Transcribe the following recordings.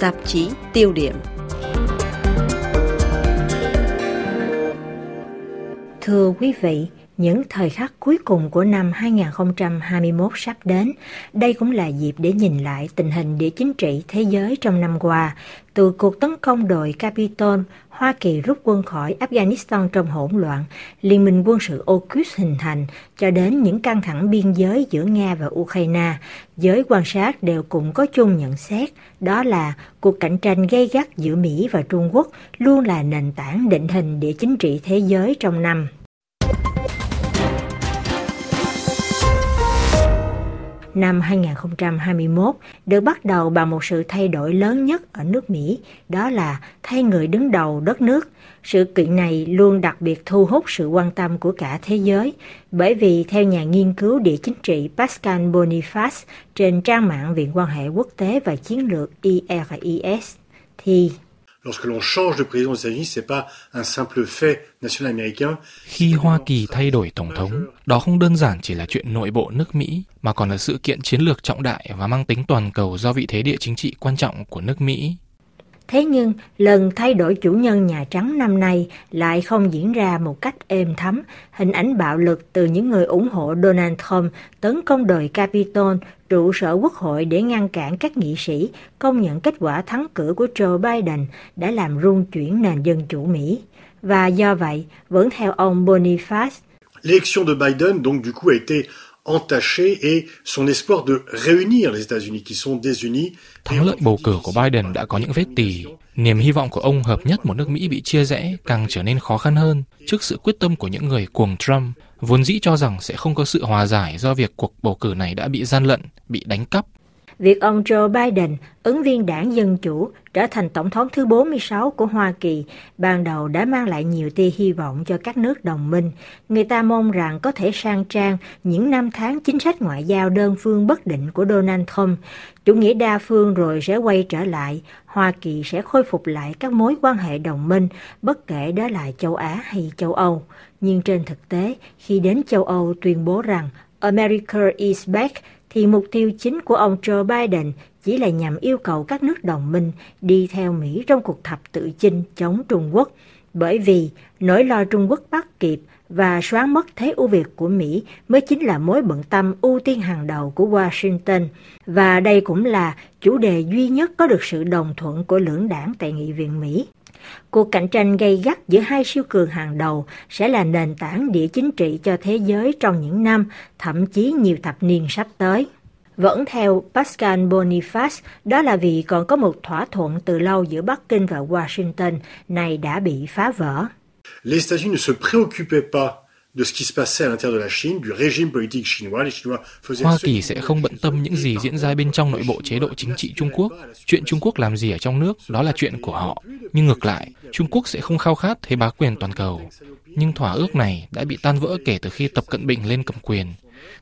tạp chí tiêu điểm. Thưa quý vị, những thời khắc cuối cùng của năm 2021 sắp đến, đây cũng là dịp để nhìn lại tình hình địa chính trị thế giới trong năm qua. Từ cuộc tấn công đội Capitol, Hoa Kỳ rút quân khỏi Afghanistan trong hỗn loạn, Liên minh quân sự AUKUS hình thành, cho đến những căng thẳng biên giới giữa Nga và Ukraine, giới quan sát đều cùng có chung nhận xét, đó là cuộc cạnh tranh gay gắt giữa Mỹ và Trung Quốc luôn là nền tảng định hình địa chính trị thế giới trong năm. Năm 2021 được bắt đầu bằng một sự thay đổi lớn nhất ở nước Mỹ, đó là thay người đứng đầu đất nước. Sự kiện này luôn đặc biệt thu hút sự quan tâm của cả thế giới, bởi vì theo nhà nghiên cứu địa chính trị Pascal Boniface trên trang mạng Viện quan hệ quốc tế và chiến lược IRIS, thì lorsque l'on change de président des États-Unis, c'est pas un simple fait national américain. Khi Hoa Kỳ thay đổi tổng thống, đó không đơn giản chỉ là chuyện nội bộ nước Mỹ, mà còn là sự kiện chiến lược trọng đại và mang tính toàn cầu do vị thế địa chính trị quan trọng của nước Mỹ. Thế nhưng, lần thay đổi chủ nhân Nhà Trắng năm nay lại không diễn ra một cách êm thấm. Hình ảnh bạo lực từ những người ủng hộ Donald Trump tấn công đồi Capitol, trụ sở quốc hội để ngăn cản các nghị sĩ công nhận kết quả thắng cử của Joe Biden đã làm rung chuyển nền dân chủ Mỹ. Và do vậy, vẫn theo ông Boniface, L'élection de Biden, donc, du coup, a été entaché et son espoir de réunir les États-Unis qui sont désunis. Thắng lợi bầu cử của Biden đã có những vết tì. Niềm hy vọng của ông hợp nhất một nước Mỹ bị chia rẽ càng trở nên khó khăn hơn trước sự quyết tâm của những người cuồng Trump, vốn dĩ cho rằng sẽ không có sự hòa giải do việc cuộc bầu cử này đã bị gian lận, bị đánh cắp việc ông Joe Biden, ứng viên đảng Dân Chủ, trở thành tổng thống thứ 46 của Hoa Kỳ, ban đầu đã mang lại nhiều tia hy vọng cho các nước đồng minh. Người ta mong rằng có thể sang trang những năm tháng chính sách ngoại giao đơn phương bất định của Donald Trump. Chủ nghĩa đa phương rồi sẽ quay trở lại, Hoa Kỳ sẽ khôi phục lại các mối quan hệ đồng minh, bất kể đó là châu Á hay châu Âu. Nhưng trên thực tế, khi đến châu Âu tuyên bố rằng America is back, thì mục tiêu chính của ông Joe Biden chỉ là nhằm yêu cầu các nước đồng minh đi theo Mỹ trong cuộc thập tự chinh chống Trung Quốc, bởi vì nỗi lo Trung Quốc bắt kịp và xóa mất thế ưu việt của Mỹ mới chính là mối bận tâm ưu tiên hàng đầu của Washington. Và đây cũng là chủ đề duy nhất có được sự đồng thuận của lưỡng đảng tại Nghị viện Mỹ. Cuộc cạnh tranh gay gắt giữa hai siêu cường hàng đầu sẽ là nền tảng địa chính trị cho thế giới trong những năm, thậm chí nhiều thập niên sắp tới. Vẫn theo Pascal Boniface, đó là vì còn có một thỏa thuận từ lâu giữa Bắc Kinh và Washington này đã bị phá vỡ. Les États-Unis ne se préoccupaient pas Hoa Kỳ sẽ không bận tâm những gì diễn ra bên trong nội bộ chế độ chính trị Trung Quốc. Chuyện Trung Quốc làm gì ở trong nước, đó là chuyện của họ. Nhưng ngược lại, Trung Quốc sẽ không khao khát thế bá quyền toàn cầu. Nhưng thỏa ước này đã bị tan vỡ kể từ khi Tập Cận Bình lên cầm quyền.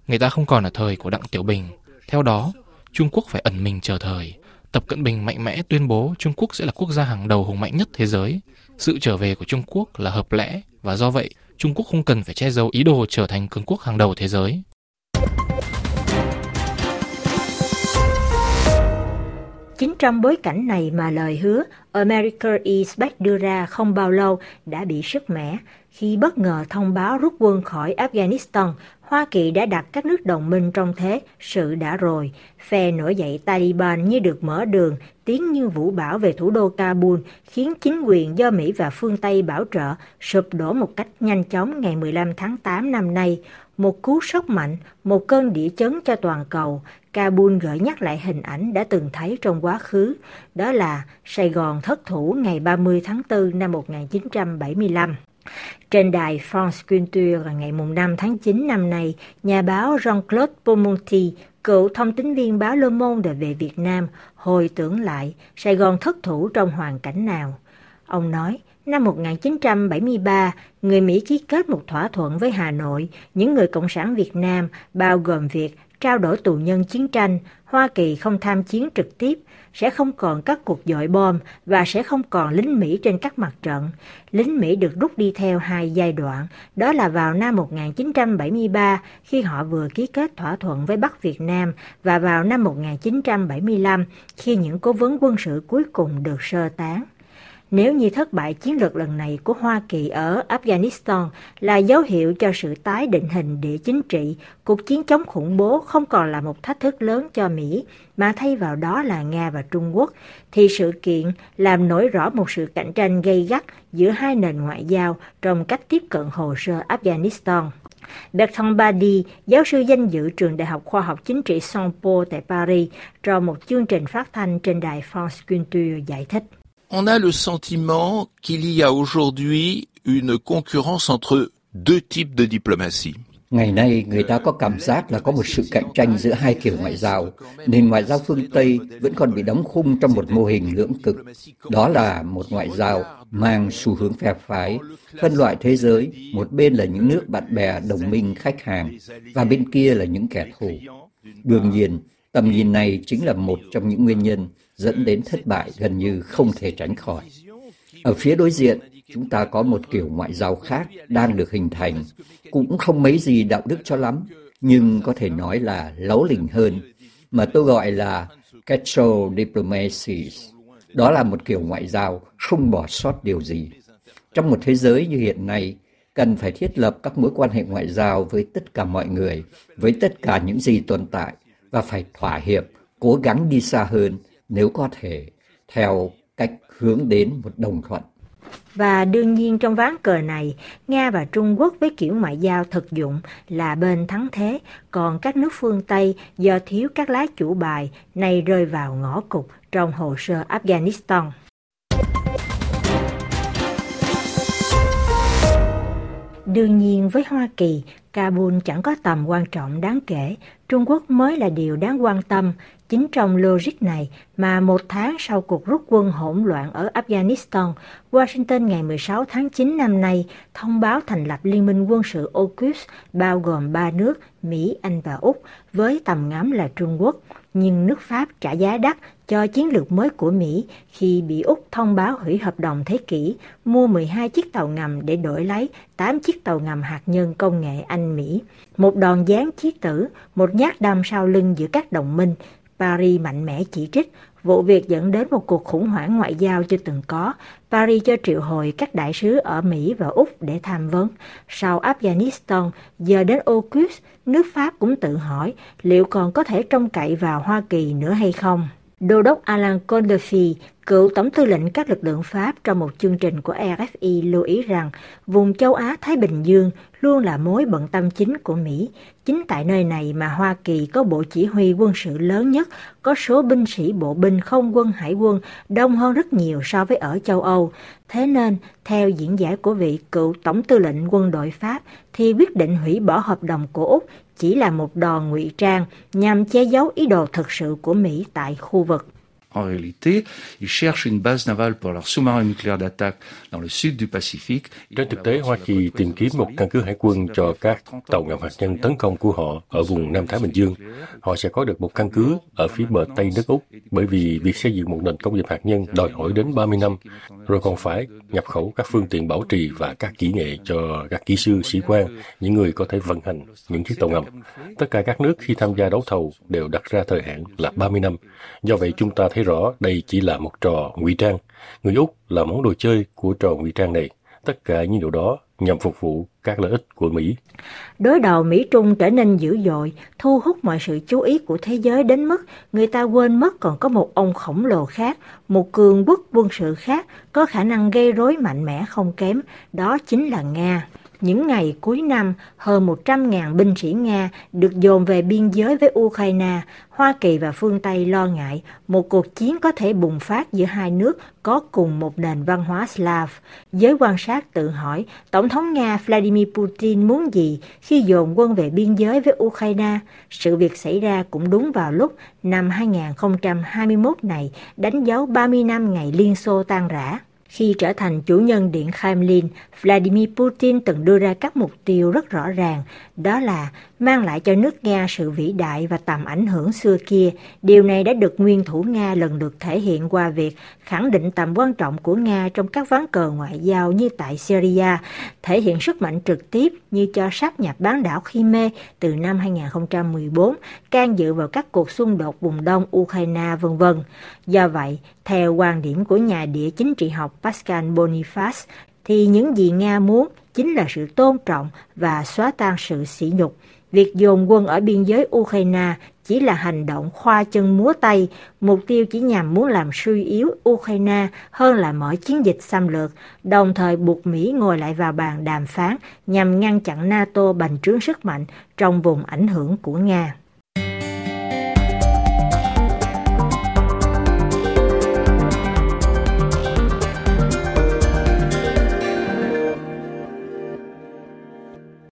Người ta không còn ở thời của Đặng Tiểu Bình. Theo đó, Trung Quốc phải ẩn mình chờ thời. Tập Cận Bình mạnh mẽ tuyên bố Trung Quốc sẽ là quốc gia hàng đầu hùng mạnh nhất thế giới. Sự trở về của Trung Quốc là hợp lẽ và do vậy Trung Quốc không cần phải che giấu ý đồ trở thành cường quốc hàng đầu thế giới. Chính trong bối cảnh này mà lời hứa, America is back đưa ra không bao lâu đã bị sức mẻ khi bất ngờ thông báo rút quân khỏi Afghanistan. Hoa Kỳ đã đặt các nước đồng minh trong thế sự đã rồi. Phe nổi dậy Taliban như được mở đường, tiến như vũ bão về thủ đô Kabul, khiến chính quyền do Mỹ và phương Tây bảo trợ sụp đổ một cách nhanh chóng ngày 15 tháng 8 năm nay. Một cú sốc mạnh, một cơn địa chấn cho toàn cầu, Kabul gợi nhắc lại hình ảnh đã từng thấy trong quá khứ, đó là Sài Gòn thất thủ ngày 30 tháng 4 năm 1975. Trên đài France Culture ngày 5 tháng 9 năm nay, nhà báo Jean-Claude Beaumonti, cựu thông tín viên báo Le Monde về Việt Nam, hồi tưởng lại Sài Gòn thất thủ trong hoàn cảnh nào. Ông nói, năm 1973, người Mỹ ký kết một thỏa thuận với Hà Nội, những người Cộng sản Việt Nam, bao gồm việc trao đổi tù nhân chiến tranh, Hoa Kỳ không tham chiến trực tiếp, sẽ không còn các cuộc dội bom và sẽ không còn lính Mỹ trên các mặt trận. Lính Mỹ được rút đi theo hai giai đoạn, đó là vào năm 1973 khi họ vừa ký kết thỏa thuận với Bắc Việt Nam và vào năm 1975 khi những cố vấn quân sự cuối cùng được sơ tán. Nếu như thất bại chiến lược lần này của Hoa Kỳ ở Afghanistan là dấu hiệu cho sự tái định hình địa chính trị, cuộc chiến chống khủng bố không còn là một thách thức lớn cho Mỹ, mà thay vào đó là Nga và Trung Quốc, thì sự kiện làm nổi rõ một sự cạnh tranh gây gắt giữa hai nền ngoại giao trong cách tiếp cận hồ sơ Afghanistan. Bertrand Badi, giáo sư danh dự trường Đại học Khoa học Chính trị Saint-Paul tại Paris, trong một chương trình phát thanh trên đài France Culture giải thích on a le sentiment qu'il y a aujourd'hui une concurrence entre deux types de diplomatie. Ngày nay, người ta có cảm giác là có một sự cạnh tranh giữa hai kiểu ngoại giao. Nền ngoại giao phương Tây vẫn còn bị đóng khung trong một mô hình lưỡng cực. Đó là một ngoại giao mang xu hướng phe phái, phân loại thế giới, một bên là những nước bạn bè, đồng minh, khách hàng, và bên kia là những kẻ thù. Đương nhiên, tầm nhìn này chính là một trong những nguyên nhân dẫn đến thất bại gần như không thể tránh khỏi. Ở phía đối diện, chúng ta có một kiểu ngoại giao khác đang được hình thành, cũng không mấy gì đạo đức cho lắm, nhưng có thể nói là lấu lỉnh hơn, mà tôi gọi là casual diplomacy. Đó là một kiểu ngoại giao không bỏ sót điều gì. Trong một thế giới như hiện nay, cần phải thiết lập các mối quan hệ ngoại giao với tất cả mọi người, với tất cả những gì tồn tại, và phải thỏa hiệp, cố gắng đi xa hơn nếu có thể theo cách hướng đến một đồng thuận. Và đương nhiên trong ván cờ này, Nga và Trung Quốc với kiểu ngoại giao thực dụng là bên thắng thế, còn các nước phương Tây do thiếu các lá chủ bài này rơi vào ngõ cụt trong hồ sơ Afghanistan. Đương nhiên với Hoa Kỳ, Kabul chẳng có tầm quan trọng đáng kể, Trung Quốc mới là điều đáng quan tâm. Chính trong logic này mà một tháng sau cuộc rút quân hỗn loạn ở Afghanistan, Washington ngày 16 tháng 9 năm nay thông báo thành lập Liên minh quân sự AUKUS bao gồm ba nước Mỹ, Anh và Úc với tầm ngắm là Trung Quốc. Nhưng nước Pháp trả giá đắt cho chiến lược mới của Mỹ khi bị Úc thông báo hủy hợp đồng thế kỷ mua 12 chiếc tàu ngầm để đổi lấy 8 chiếc tàu ngầm hạt nhân công nghệ Anh-Mỹ. Một đòn gián chí tử, một nhát đâm sau lưng giữa các đồng minh, Paris mạnh mẽ chỉ trích, vụ việc dẫn đến một cuộc khủng hoảng ngoại giao chưa từng có. Paris cho triệu hồi các đại sứ ở Mỹ và Úc để tham vấn. Sau Afghanistan, giờ đến AUKUS, nước Pháp cũng tự hỏi liệu còn có thể trông cậy vào Hoa Kỳ nữa hay không. Đô đốc Alan Condorfi, cựu tổng tư lệnh các lực lượng Pháp trong một chương trình của RFI lưu ý rằng vùng châu Á-Thái Bình Dương luôn là mối bận tâm chính của Mỹ. Chính tại nơi này mà Hoa Kỳ có bộ chỉ huy quân sự lớn nhất, có số binh sĩ bộ binh không quân hải quân đông hơn rất nhiều so với ở châu Âu. Thế nên, theo diễn giải của vị cựu tổng tư lệnh quân đội Pháp, thì quyết định hủy bỏ hợp đồng của Úc chỉ là một đòn ngụy trang nhằm che giấu ý đồ thực sự của Mỹ tại khu vực. En réalité, ils cherchent une base navale pour leur sous-marin nucléaire d'attaque dans le sud du Pacifique. Trên thực tế, Hoa Kỳ tìm kiếm một căn cứ hải quân cho các tàu ngầm hạt nhân tấn công của họ ở vùng Nam Thái Bình Dương. Họ sẽ có được một căn cứ ở phía bờ Tây nước Úc, bởi vì việc xây dựng một nền công nghiệp hạt nhân đòi hỏi đến 30 năm, rồi còn phải nhập khẩu các phương tiện bảo trì và các kỹ nghệ cho các kỹ sư, sĩ quan, những người có thể vận hành những chiếc tàu ngầm. Tất cả các nước khi tham gia đấu thầu đều đặt ra thời hạn là 30 năm. Do vậy chúng ta thấy rõ đây chỉ là một trò ngụy trang. Người Úc là món đồ chơi của trò ngụy trang này. Tất cả những điều đó nhằm phục vụ các lợi ích của Mỹ. Đối đầu Mỹ-Trung trở nên dữ dội, thu hút mọi sự chú ý của thế giới đến mức người ta quên mất còn có một ông khổng lồ khác, một cường quốc quân sự khác có khả năng gây rối mạnh mẽ không kém, đó chính là Nga. Những ngày cuối năm, hơn 100.000 binh sĩ Nga được dồn về biên giới với Ukraine. Hoa Kỳ và phương Tây lo ngại một cuộc chiến có thể bùng phát giữa hai nước có cùng một nền văn hóa Slav. Giới quan sát tự hỏi Tổng thống Nga Vladimir Putin muốn gì khi dồn quân về biên giới với Ukraine. Sự việc xảy ra cũng đúng vào lúc năm 2021 này đánh dấu 30 năm ngày Liên Xô tan rã. Khi trở thành chủ nhân Điện Kremlin, Vladimir Putin từng đưa ra các mục tiêu rất rõ ràng, đó là mang lại cho nước Nga sự vĩ đại và tầm ảnh hưởng xưa kia. Điều này đã được nguyên thủ Nga lần lượt thể hiện qua việc khẳng định tầm quan trọng của Nga trong các ván cờ ngoại giao như tại Syria, thể hiện sức mạnh trực tiếp như cho sáp nhập bán đảo Crimea từ năm 2014, can dự vào các cuộc xung đột vùng đông Ukraine vân vân. Do vậy, theo quan điểm của nhà địa chính trị học Pascal Boniface, thì những gì Nga muốn chính là sự tôn trọng và xóa tan sự sỉ nhục. Việc dồn quân ở biên giới Ukraine chỉ là hành động khoa chân múa tay, mục tiêu chỉ nhằm muốn làm suy yếu Ukraine hơn là mở chiến dịch xâm lược, đồng thời buộc Mỹ ngồi lại vào bàn đàm phán nhằm ngăn chặn NATO bành trướng sức mạnh trong vùng ảnh hưởng của Nga.